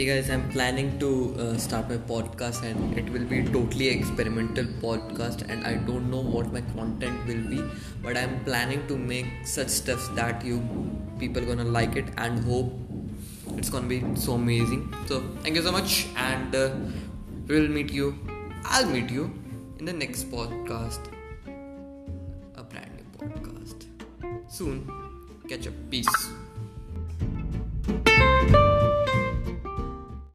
Hey guys, I'm planning to uh, start my podcast and it will be totally experimental podcast and I don't know what my content will be but I'm planning to make such stuff that you people gonna like it and hope it's gonna be so amazing. So thank you so much and uh, we'll meet you. I'll meet you in the next podcast. A brand new podcast. Soon. Catch up. Peace.